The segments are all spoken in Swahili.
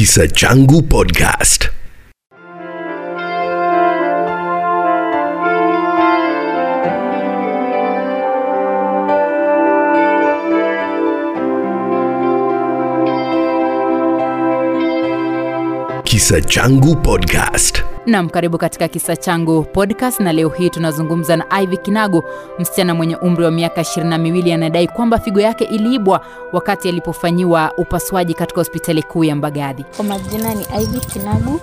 Kisa Changu Podcast. Kisa Changu Podcast. Nam, karibu katika kisa changu podcast, na leo hii tunazungumza na Ivy Kinago, msichana mwenye umri wa miaka ishirini na miwili anadai kwamba figo yake iliibwa wakati alipofanyiwa upasuaji katika hospitali kuu ya Mbagathi. Kwa majina ni Ivy Kinagu,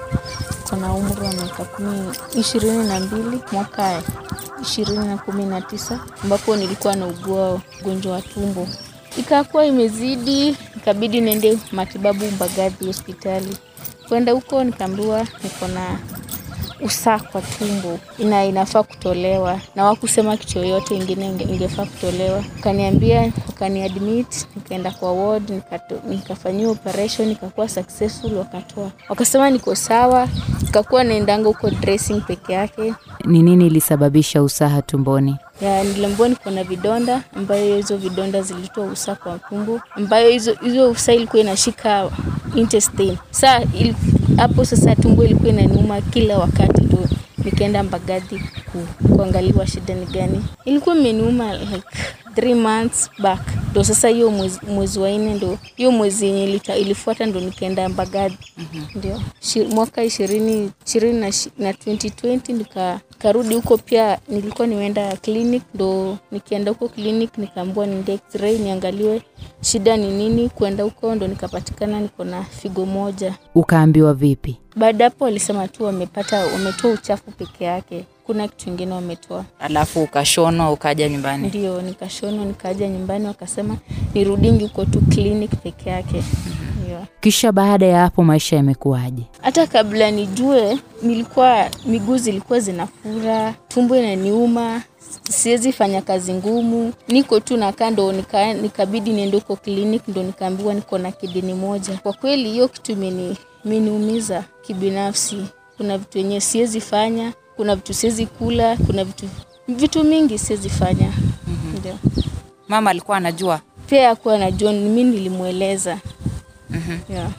kuna umri wa miaka kumi ishirini na mbili mwaka ishirini na kumi na tisa ambapo nilikuwa naugua ugonjwa wa tumbo, ikakuwa imezidi, ikabidi niende matibabu Mbagathi hospitali. Kwenda huko nikaambiwa niko na usaa kwa tumbo ina inafaa kutolewa, na wakusema kitu yoyote ingine ingefaa kutolewa. Ukaniambia, wakaniadmit, nikaenda kwa ward, nikafanyiwa operation, nikakuwa successful, wakatoa, wakasema niko sawa, nikakuwa naendanga huko dressing peke yake Ni nini ilisababisha usaha tumboni? Ya niliambiwa niko na vidonda ambayo hizo vidonda zilitoa usa kwa tumbo ambayo hizo hizo usa ilikuwa inashika intestine. Saa hapo sasa tumbo ilikuwa inaniuma kila wakati tu nikaenda Mbagathi ku, kuangaliwa shida ni gani. Ilikuwa imeniuma like three months back. Ndo sasa hiyo mwezi, mwezi wa nne ndo hiyo mwezi yenye ilifuata ndo nikaenda Mbagathi ndio. Shi, mwaka ishirini ishirini na, na 2020 nika karudi huko pia nilikuwa nimeenda clinic ndo nikienda huko clinic nikaambiwa niende x-ray niangaliwe shida ni nini kwenda huko ndo nikapatikana niko na figo moja Ukaambiwa vipi? baada hapo walisema tu wamepata wametoa uchafu peke yake kuna kitu ingine wametoa Alafu ukashonwa ukaja nyumbani. ndio nikashonwa nikaja nyumbani wakasema nirudingi huko tu clinic peke yake Kisha baada ya hapo maisha yamekuwaje? hata kabla nijue nilikuwa miguu zilikuwa zinafura tumbo inaniuma siwezi fanya kazi ngumu. Niko tu nakaa ndo nika, nikabidi niende huko clinic ndo nikaambiwa niko na kidini moja. Kwa kweli hiyo kitu imeniumiza kibinafsi. Kuna vitu yenyewe siwezi fanya kuna vitu siwezi kula kuna vitu vitu mingi siwezi fanya. Ndio. Mama alikuwa anajua. pia akuwa anajua mi nilimweleza. Yeah.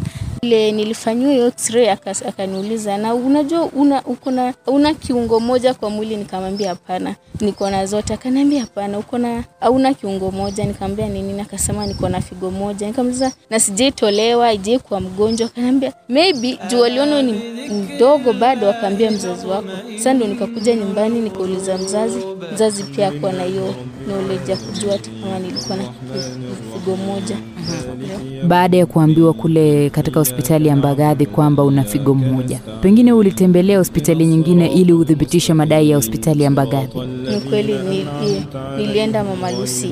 Ile nilifanyiwa hiyo x-ray akaniuliza na unajua una uko na una kiungo moja kwa mwili? Nikamwambia hapana. Niko na zote. Akaniambia hapana uko na hauna kiungo moja. Nikamwambia ni nini? Akasema niko na figo moja. Nikamuliza na sijaitolewa ije kwa mgonjwa. Akaniambia maybe. Juu waliona ni mdogo bado akaambia mzazi wako. Sasa ndio nikakuja nyumbani nikauliza mzazi mzazi pia akuwa na hiyo knowledge ya kujua hata kama nilikuwa na figo moja. Baada ya kuambiwa kule katika hospitali ya Mbagathi kwamba una figo moja, pengine ulitembelea hospitali nyingine ili uthibitishe madai ya hospitali ya Mbagathi. ni kweli ni- ni- nilienda Mama Lucy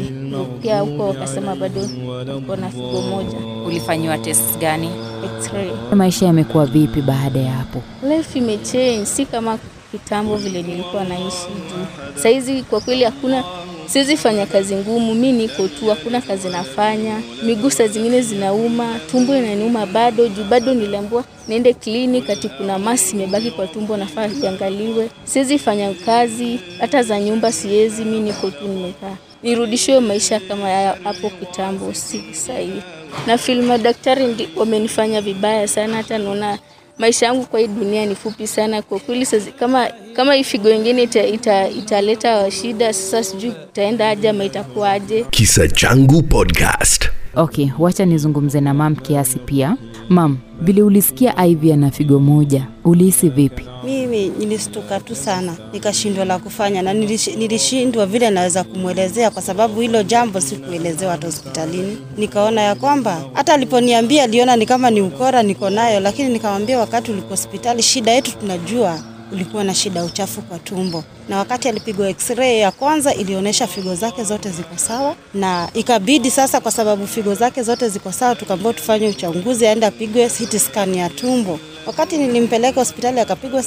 pia huko wakasema bado uko na figo moja Ulifanyiwa test gani? x-ray. Maisha yamekuwa vipi baada ya hapo? Life imechange, si kama kitambo vile nilikuwa naishi juu. Saizi kwa kweli hakuna siwezi fanya kazi ngumu, mi niko tu, hakuna kazi nafanya. Miguu saa zingine zinauma, tumbo inaniuma bado juu bado niliambiwa niende clinic ati kuna masi imebaki kwa tumbo, nafaa iangaliwe. Siwezi fanya kazi hata za nyumba, siwezi. Mi niko tu nimekaa, nirudishiwe maisha kama ya hapo kitambo, si sahii. Na feel madaktari wamenifanya vibaya sana, hata naona maisha yangu kwa hii dunia ni fupi sana kwa kweli. Sasa kama kama hii figo ingine ita, ita, italeta shida, sasa sijui itaenda aje ama itakuwa aje. Kisa Changu Podcast. Okay, wacha nizungumze na mam kiasi pia. Mam, vile ulisikia Ivy ana figo moja, ulihisi vipi? Mimi nilistuka tu sana, nikashindwa la kufanya na nilishindwa vile naweza kumwelezea, kwa sababu hilo jambo sikuelezewa hata hospitalini. Nikaona ya kwamba hata aliponiambia aliona ni kama ni ukora niko nayo, lakini nikamwambia wakati uliko hospitali, shida yetu tunajua ulikuwa na shida uchafu kwa tumbo, na wakati alipigwa x-ray ya kwanza ilionyesha figo zake zote ziko sawa, na ikabidi sasa, kwa sababu figo zake zote ziko sawa, tukaambiwa tufanye uchunguzi, aende apigwe CT scan ya tumbo. Wakati nilimpeleka hospitali akapigwa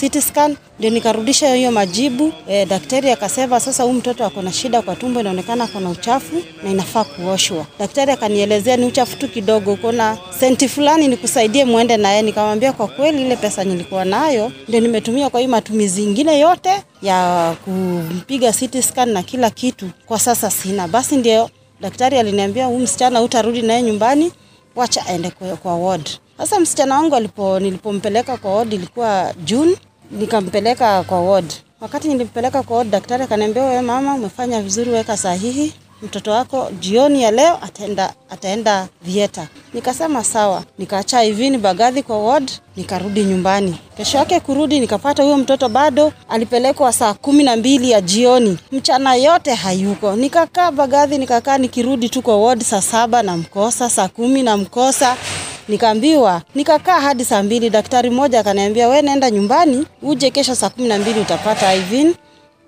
CT scan, ndio nikarudisha hiyo majibu e, daktari akasema sasa huyu mtoto ako na shida kwa tumbo, inaonekana ako na uchafu na inafaa kuoshwa. Daktari akanielezea ni uchafu tu kidogo, uko na senti fulani nikusaidie muende naye. Nikamwambia kwa kweli ile pesa nilikuwa nayo ndio nimetumia kwa hii matumizi ingine yote ya kumpiga CT scan na kila kitu, kwa sasa sina. Basi ndio daktari aliniambia huyu msichana utarudi naye nyumbani, wacha aende kwa, kwa ward. Sasa msichana wangu alipo nilipompeleka kwa ward ilikuwa June, nikampeleka kwa ward. Wakati nilimpeleka kwa ward, daktari akaniambia, wewe mama, umefanya vizuri, weka sahihi mtoto wako jioni ya leo ataenda, ataenda Vieta. Nikasema sawa, nikaacha hivi bagadhi kwa ward, nikarudi nyumbani. Kesho yake kurudi, nikapata huyo mtoto bado alipelekwa saa kumi na mbili ya jioni, mchana yote hayuko. Nikakaa bagadhi, nikakaa nikirudi tu kwa ward saa saba na mkosa, saa kumi na mkosa nikaambiwa nikakaa hadi saa mbili. Daktari mmoja akaniambia we nenda nyumbani, uje kesho saa kumi na mbili utapata Ivin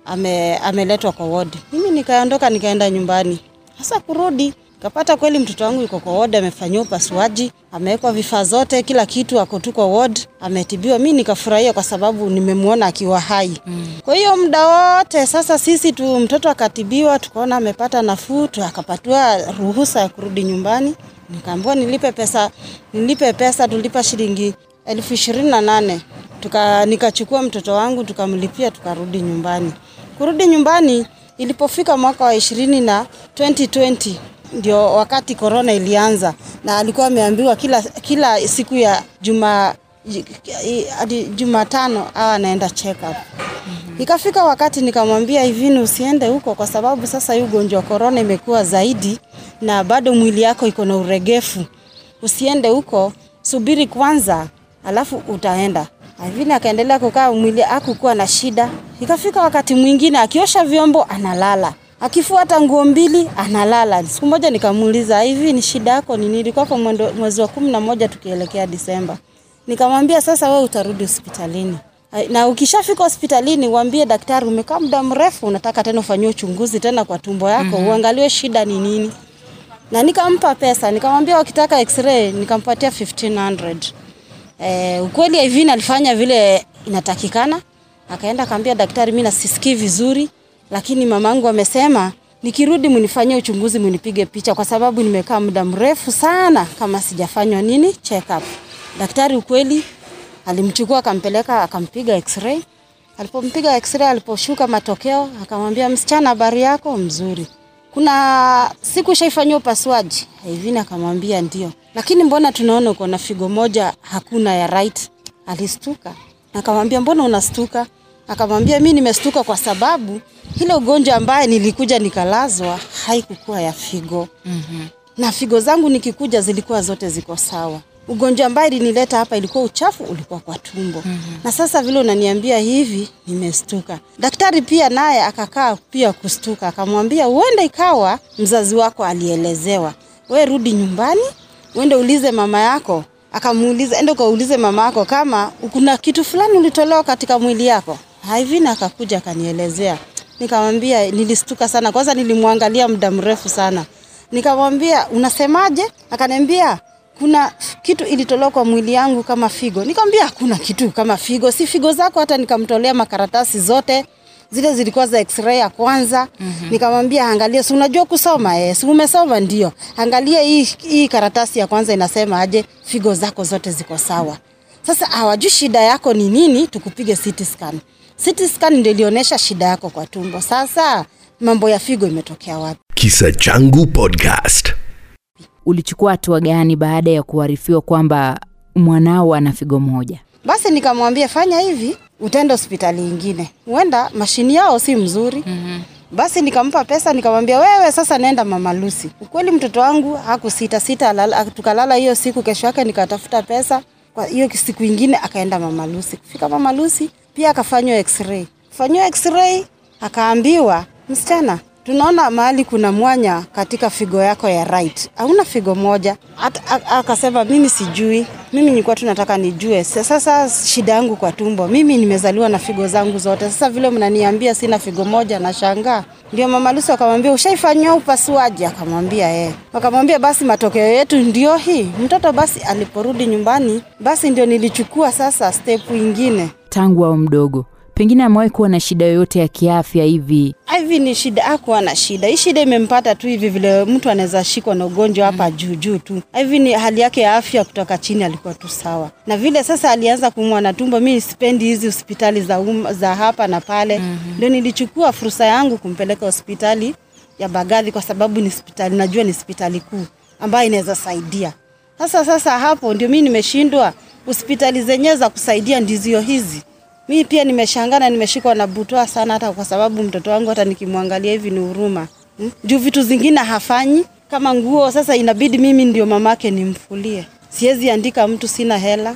ame, ameletwa kwa wodi. Mimi nikaondoka nikaenda nyumbani. hasa kurudi kapata kweli mtoto wangu yuko kwa ward, amefanyiwa upasuaji, amewekwa vifaa zote, kila kitu, ako tu kwa ward, ametibiwa. Mi nikafurahia kwa sababu nimemwona akiwa hai. Mm. Kwa hiyo muda wote sasa sisi tu mtoto akatibiwa, tukaona amepata nafuu, akapatiwa ruhusa ya kurudi nyumbani. Nikaambiwa nilipe pesa, nilipe pesa, tulipa shilingi elfu ishirini na nane tuka nikachukua mtoto wangu tukamlipia, tukarudi nyumbani. Kurudi nyumbani ilipofika mwaka wa ishirini na 2020 ndio wakati korona ilianza, na alikuwa ameambiwa kila, kila siku ya juma hadi Jumatano awa anaenda check up. Ikafika wakati nikamwambia hivi, usiende huko kwa sababu sasa hii ugonjwa wa korona imekuwa zaidi na bado mwili yako iko na uregefu. Usiende huko, subiri kwanza, alafu utaenda. Vile akaendelea kukaa, mwili akukuwa na shida. Ikafika wakati mwingine akiosha vyombo analala, akifuata nguo mbili analala. Siku moja nikamuuliza, hivi ni shida yako nini? Ilikuwa kwa mwezi wa kumi na moja tukielekea Disemba. Nikamwambia sasa, we utarudi hospitalini na ukishafika hospitalini uambie daktari umekaa muda mrefu, unataka tena ufanyiwe uchunguzi tena kwa tumbo yako, mm-hmm. uangaliwe shida ni nini. Na nikampa pesa, nikamwambia wakitaka x-ray, nikampatia 1500 Eh, ukweli Ivin alifanya vile inatakikana, akaenda akaambia daktari, mimi nasisikii vizuri, lakini mamangu amesema nikirudi mnifanyie uchunguzi, mnipige picha kwa sababu nimekaa muda mrefu sana kama sijafanywa nini check up. Daktari ukweli alimchukua akampeleka akampiga x-ray. Alipompiga x-ray, aliposhuka matokeo akamwambia, msichana, habari yako mzuri, kuna siku ishaifanyia upasuaji. Ivin akamwambia ndio lakini mbona tunaona uko na figo moja hakuna ya right. Alistuka, akamwambia mbona unastuka? Akamwambia mi nimestuka kwa sababu ile ugonjwa ambaye nilikuja nikalazwa haikukuwa ya figo mm-hmm. na figo zangu nikikuja zilikuwa zote ziko sawa. Ugonjwa ambaye ilinileta hapa ilikuwa uchafu ulikuwa kwa tumbo mm-hmm. na sasa vile unaniambia hivi nimestuka. Daktari pia naye akakaa pia kustuka, akamwambia huenda ikawa mzazi wako alielezewa, we rudi nyumbani uende ulize mama yako. Akamuuliza, ende ukaulize mama yako kama kuna kitu fulani ulitolewa katika mwili yako. Haivina akakuja akanielezea, nikamwambia nilistuka sana. Kwanza nilimwangalia muda mrefu sana, nikamwambia unasemaje? Akaniambia kuna kitu ilitolewa kwa mwili yangu kama figo. Nikamwambia hakuna kitu kama figo, si figo zako. Hata nikamtolea makaratasi zote zile zilikuwa za x-ray ya kwanza. mm-hmm. Nikamwambia angalia, si unajua kusoma eh? Si umesoma? Ndio, angalia hii hii karatasi ya kwanza inasema aje, figo zako zote ziko sawa. Sasa hawajui shida yako ni nini, tukupige CT scan. CT scan ndio ilionyesha shida yako kwa tumbo. Sasa mambo ya figo imetokea wapi? Kisa Changu Podcast. Ulichukua hatua gani baada ya kuarifiwa kwamba mwanao ana figo moja? Basi nikamwambia fanya hivi, utaenda hospitali ingine, huenda mashini yao si mzuri. mm-hmm. Basi nikampa pesa, nikamwambia wewe sasa nenda Mama Lucy. Ukweli mtoto wangu hakusita sita, tukalala hiyo siku. Kesho yake nikatafuta pesa kwa hiyo siku ingine, akaenda Mama Lucy. Kufika Mama Lucy pia akafanywa x-ray. Kufanywa x-ray akaambiwa, msichana, tunaona mahali kuna mwanya katika figo yako ya right, hauna figo moja. Akasema mimi sijui, mimi nilikuwa tunataka nijue. Sasa shida yangu kwa tumbo, mimi nimezaliwa na figo zangu zote. Sasa vile mnaniambia sina figo moja, nashangaa. Ndio mama Lucy akamwambia ushaifanyia upasuaji? Akamwambia eh. Wakamwambia basi matokeo yetu ndio hii. Mtoto basi aliporudi nyumbani, basi ndio nilichukua sasa step ingine Tangu au mdogo, pengine amewahi kuwa na shida yoyote ya kiafya hivi? hivi ni shida akuwa na shida. Hii shida imempata tu hivi vile mtu anaweza shikwa na ugonjwa hapa juu juu tu. Hivi ni hali yake ya afya kutoka chini alikuwa tu sawa. Na vile sasa alianza kumwa na tumbo mi sipendi hizi hospitali za, um, za hapa na pale. Mm-hmm. ndio nilichukua fursa yangu kumpeleka hospitali ya bagadhi kwa sababu ni hospitali najua ni hospitali kuu ambayo inaweza saidia. Sasa sasa hapo ndio mi nimeshindwa. Hospitali zenyewe za kusaidia ndizio hizi mi pia nimeshangaa na nimeshikwa na butwa sana, hata kwa sababu mtoto wangu hata nikimwangalia hivi ni huruma hmm? juu vitu zingine hafanyi kama nguo. Sasa inabidi mimi ndio mamake nimfulie, siwezi andika mtu, sina hela,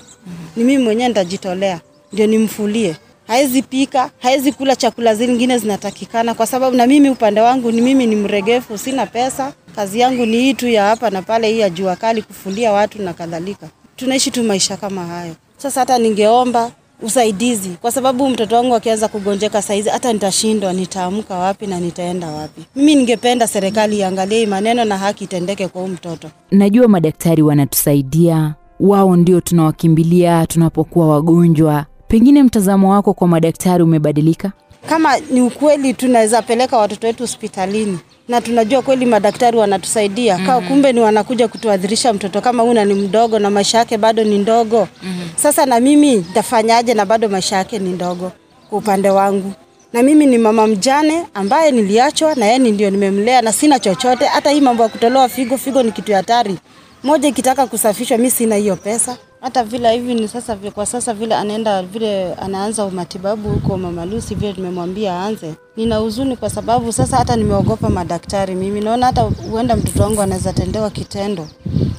ni mimi mwenyewe nitajitolea ndio nimfulie. Haezi pika, haezi kula chakula zingine zinatakikana, kwa sababu na mimi upande wangu ni mimi ni mregefu, sina pesa. Kazi yangu ni hii tu ya hapa na pale, hii ya jua kali, kufulia watu na kadhalika. Tunaishi tu maisha kama hayo. Sasa hata ningeomba usaidizi kwa sababu mtoto wangu akianza kugonjeka saizi, hata nitashindwa, nitaamka wapi na nitaenda wapi? Mimi ningependa serikali iangalie maneno na haki itendeke kwa huyu mtoto. Najua madaktari wanatusaidia, wao ndio tunawakimbilia tunapokuwa wagonjwa. Pengine mtazamo wako kwa madaktari umebadilika? Kama ni ukweli, tunaweza peleka watoto wetu hospitalini na tunajua kweli madaktari wanatusaidia mm-hmm. Kumbe ni wanakuja kutuadhirisha mtoto kama una ni mdogo na maisha yake bado ni ndogo mm-hmm. Sasa na mimi nitafanyaje na bado maisha yake ni ndogo kwa upande wangu, na mimi ni mama mjane ambaye niliachwa na yeye ndio nimemlea na sina chochote. Hata hii mambo ya kutolewa figo, figo ni kitu hatari. Moja ikitaka kusafishwa, mi sina hiyo pesa. Hata vile hivi ni sasa, vile, kwa sasa vile anaenda vile anaanza matibabu huko Mama Lucy, vile tumemwambia aanze, nina huzuni kwa sababu sasa hata nimeogopa madaktari. Mimi naona hata huenda mtoto wangu anaweza tendewa kitendo,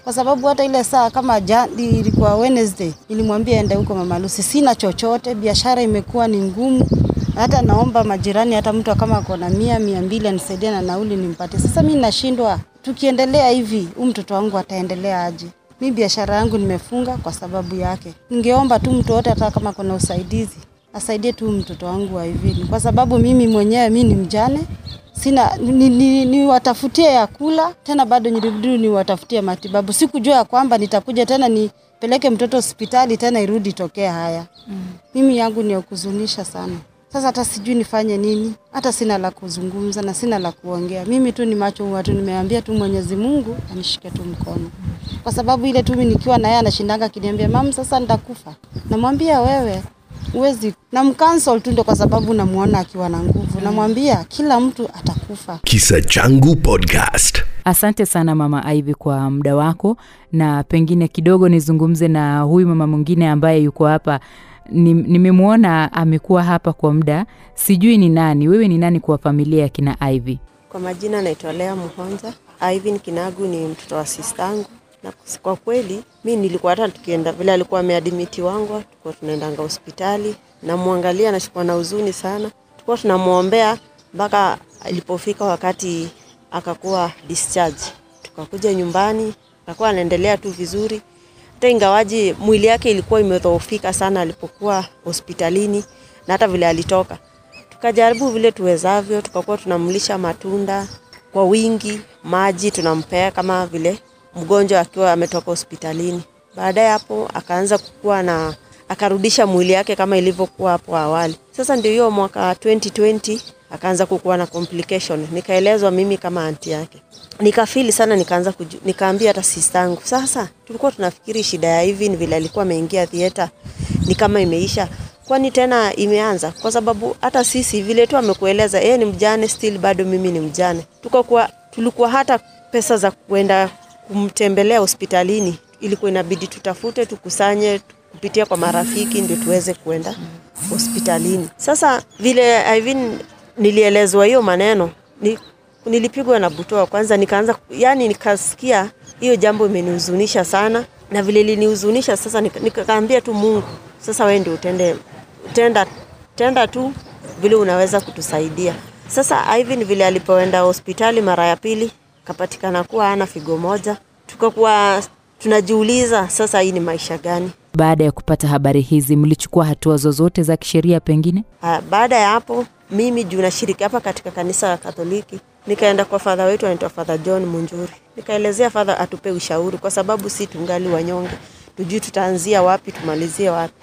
kwa sababu hata ile saa kama jana ilikuwa Wednesday, nilimwambia aende huko Mama Lucy, sina chochote, biashara imekuwa ni ngumu hata naomba majirani, hata mtu kama ako na mia mia mbili anisaidie na nauli nimpatie. Sasa mi nashindwa, tukiendelea hivi, huu mtoto wangu ataendelea aje? Mi biashara yangu nimefunga kwa sababu yake. Ningeomba tu mtu wote, hata kama kuna usaidizi, asaidie tu mtoto wangu wa Ivini, kwa sababu mimi mwenyewe mi ni mjane sina niwatafutie ni, ni ya kula tena, bado nirudi niwatafutie matibabu. Sikujua ya kwamba nitakuja tena nipeleke mtoto hospitali tena irudi tokea haya mm. Mimi yangu ni ya kuzunisha sana. Sasa hata sijui nifanye nini, hata sina la kuzungumza na sina la kuongea. Mimi tu ni macho watu, nimeambia tu Mwenyezi Mungu anishike tu mkono, kwa sababu ile tu nikiwa na yeye anashindanga akiniambia mama, sasa nitakufa. Namwambia wewe uwezi, namcancel tu, ndo kwa sababu namuona akiwa na nguvu. Namwambia kila mtu atakufa. Kisa Changu Podcast. Asante sana Mama Ivy kwa muda wako, na pengine kidogo nizungumze na huyu mama mwingine ambaye yuko hapa. Ni- Nimemwona amekuwa hapa kwa muda, sijui ni nani. Wewe ni nani kwa familia ya kina Ivy? Kwa majina naitwa Lea Muhonza. Ivan Kinagu ni mtoto wa sistangu, na kwa kweli mi nilikuwa hata tukienda vile alikuwa ameadimiti wangu, tulikuwa tunaendanga hospitali, namwangalia nashikwa na huzuni sana. Tulikuwa tunamwombea mpaka ilipofika wakati akakuwa discharge, tukakuja nyumbani, akakuwa anaendelea tu vizuri, hata ingawaji mwili yake ilikuwa imedhoofika sana alipokuwa hospitalini na hata vile alitoka tukajaribu vile tuwezavyo, tukakuwa tunamlisha matunda kwa wingi, maji tunampea kama vile mgonjwa akiwa ametoka hospitalini. Baadaye hapo akaanza kukua na akarudisha mwili yake kama ilivyokuwa hapo awali. Sasa ndio hiyo mwaka 2020 akaanza kukuwa na complication, nikaelezwa mimi kama anti yake, nikafili sana, nikaanza nikaambia hata sistangu. Sasa tulikuwa tunafikiri shida ya hivi ni vile alikuwa ameingia theater ni kama imeisha. Kwani tena imeanza? Kwa sababu hata sisi vile tu amekueleza yeye ni mjane still bado mimi ni mjane. Tukakuwa tulikuwa hata pesa za kwenda kumtembelea hospitalini ilikuwa inabidi tutafute tukusanye kupitia kwa marafiki ndio tuweze kuenda hospitalini. Sasa vile Ivan nilielezwa hiyo maneno ni, nilipigwa na butoa kwanza nikaanza yani nikasikia hiyo jambo imenihuzunisha sana na vile linihuzunisha sasa nikaambia tu Mungu sasa wewe ndio utende tenda, tenda tu vile unaweza kutusaidia. Sasa Ivan vile alipoenda hospitali mara ya pili kapatikana kuwa hana figo moja, tukakuwa tunajiuliza sasa hii ni maisha gani? Baada ya kupata habari hizi, mlichukua hatua zozote za kisheria pengine? Ah, Baada ya hapo mimi juu nashiriki hapa katika kanisa la Katoliki, nikaenda kwa fadha wetu anaitwa Fadha John Munjuri, nikaelezea fadha atupe ushauri, kwa sababu si tungali wanyonge, tujui tutaanzia wapi tumalizie wapi.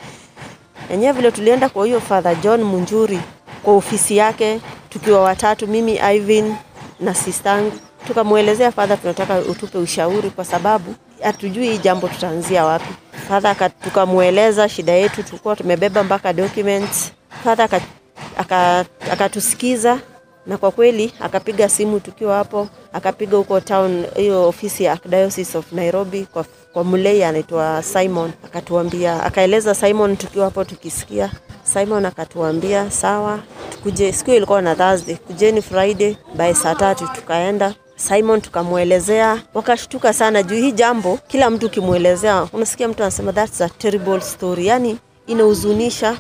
Enyewe vile tulienda kwa huyo Fadha John Munjuri kwa ofisi yake tukiwa watatu, mimi Ivan na sistangu, tukamwelezea fadha, tunataka utupe ushauri kwa sababu hatujui hii jambo tutaanzia wapi. Fadha tukamweleza shida yetu, tulikuwa tumebeba mpaka documents. Fadha aka- aka- akatusikiza na kwa kweli akapiga simu tukiwa hapo, akapiga huko town, hiyo ofisi ya Diocese of Nairobi kwa, kwa mlei anaitwa Simon, akatuambia akaeleza Simon tukiwa hapo tukisikia. Simon akatuambia sawa, tukuje. Siku ilikuwa na Thursday, kujeni Friday by saa tatu. Tukaenda Simon tukamwelezea, wakashtuka sana juu hii jambo, kila mtu ukimwelezea unasikia mtu anasema that's a terrible story, yani inahuzunisha.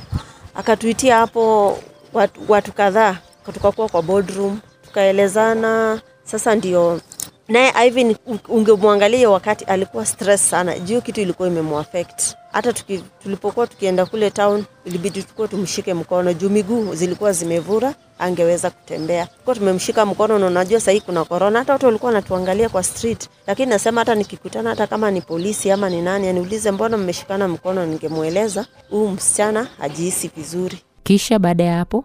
Akatuitia hapo watu, watu kadhaa tukakuwa kwa boardroom tukaelezana. Sasa ndio naye Ivan ungemwangalia wakati alikuwa stress sana juu kitu ilikuwa imemwaffect. Hata tuki, tulipokuwa tukienda kule town ilibidi tukua tumshike mkono juu miguu zilikuwa zimevura, angeweza kutembea. Kwa tumemshika mkono, na unajua sahii kuna corona, hata watu walikuwa wanatuangalia kwa street, lakini nasema hata nikikutana hata kama ni polisi ama ni nani aniulize mbona mmeshikana mkono, ningemweleza huu msichana hajihisi vizuri. Kisha baada ya hapo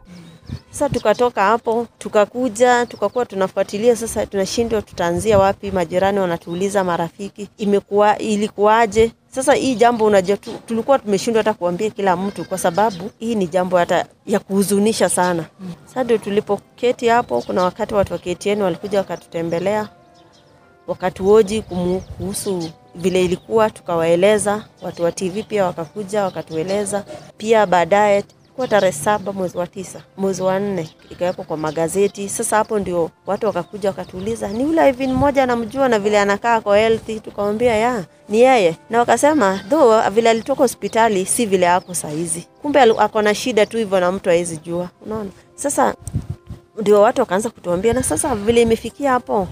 Sasa tukatoka hapo tukakuja tukakuwa tunafuatilia sasa, tunashindwa tutaanzia wapi. Majirani wanatuuliza, marafiki, imekuwa ilikuwaje? Sasa hii jambo unajua, tulikuwa tumeshindwa hata kuambia kila mtu, kwa sababu hii ni jambo hata ya kuhuzunisha sana. Sasa ndio tulipoketi hapo, kuna wakati watu wa KTN walikuja wakatutembelea wakatuoji kuhusu vile ilikuwa, tukawaeleza. Watu wa TV pia wakakuja wakatueleza pia. Baadaye kwa tarehe saba mwezi wa tisa mwezi wa nne ikawekwa kwa magazeti. Sasa hapo ndio watu wakakuja wakatuuliza, ni yule Ivan mmoja anamjua na vile anakaa kwa healthy? Tukamwambia ya ni yeye, na wakasema though vile alitoka hospitali si vile ako saizi, kumbe ako na shida tu hivyo na mtu hawezi jua. Unaona, sasa ndio watu wakaanza kutuambia, na sasa vile imefikia hapo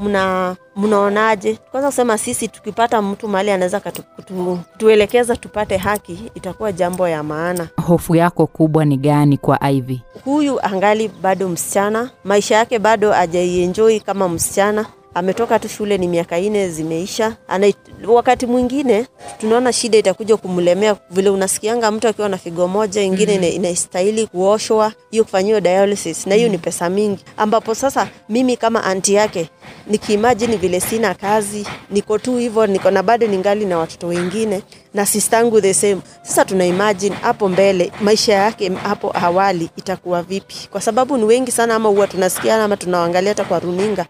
mna mnaonaje? Kwanza kusema sisi tukipata mtu mahali anaweza katu- kutu- kutuelekeza tupate haki, itakuwa jambo ya maana. hofu yako kubwa ni gani kwa Ivy? Huyu angali bado msichana, maisha yake bado hajaienjoi kama msichana. Ametoka tu shule, ni miaka ine zimeisha. Ana, wakati mwingine tunaona shida itakuja kumlemea, vile unasikianga mtu akiwa na figo moja ingine ina- inastahili kuoshwa, hiyo kufanyiwa dialysis, na hiyo ni pesa mingi, ambapo sasa mimi kama anti yake nikiimagine vile sina kazi, niko tu hivyo, niko na bado ningali na watoto wengine na sistangu the same. Sasa tuna imagine hapo mbele maisha yake hapo awali itakuwa vipi, kwa sababu ni wengi sana, ama huwa tunasikia ama tunaangalia hata kwa runinga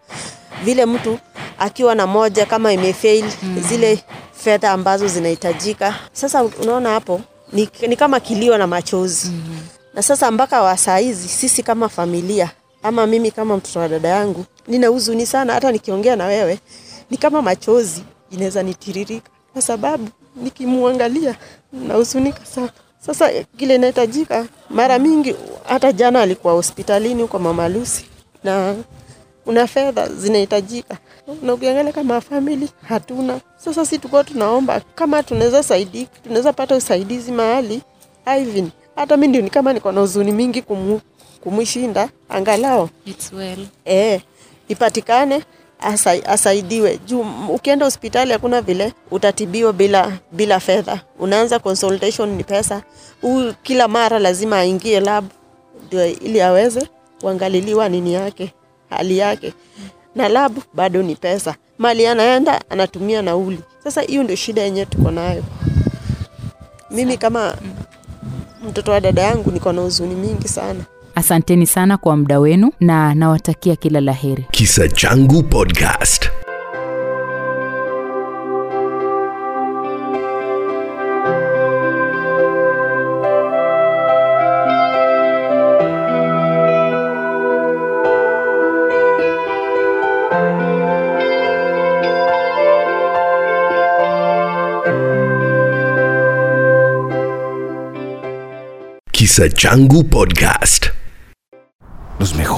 vile mtu akiwa na moja kama imefail mm. zile fedha ambazo zinahitajika. Sasa unaona hapo ni, ni kama kilio na machozi mm. na sasa mpaka wa saa hizi sisi kama familia ama mimi kama mtoto wa dada yangu nina huzuni sana, hata nikiongea na wewe ni kama machozi inaweza nitiririka, kwa sababu nikimwangalia nahuzunika sana. Sasa kile inahitajika mara mingi, hata jana alikuwa hospitalini huko Mama Lucy na kuna fedha zinahitajika, na ukiangalia kama famili hatuna. Sasa si tukuwa tunaomba kama tunaweza saidika, tunaweza pata usaidizi mahali Ivan. Hata mi ndio kama niko na huzuni mingi kumu, kumshinda, angalau It's well. E, ipatikane asa, asaidiwe juu ukienda hospitali hakuna vile utatibiwa bila bila fedha. Unaanza consultation ni pesa. Huyu kila mara lazima aingie lab ndio ili aweze kuangaliliwa nini yake hali yake, na lab bado ni pesa. Mali anaenda anatumia nauli. Sasa hiyo ndio shida yenyewe tuko nayo. Mimi kama mtoto wa dada yangu niko na huzuni mingi sana. Asanteni sana kwa muda wenu na nawatakia kila la heri. Kisa Changu Podcast. Kisa Changu Podcast.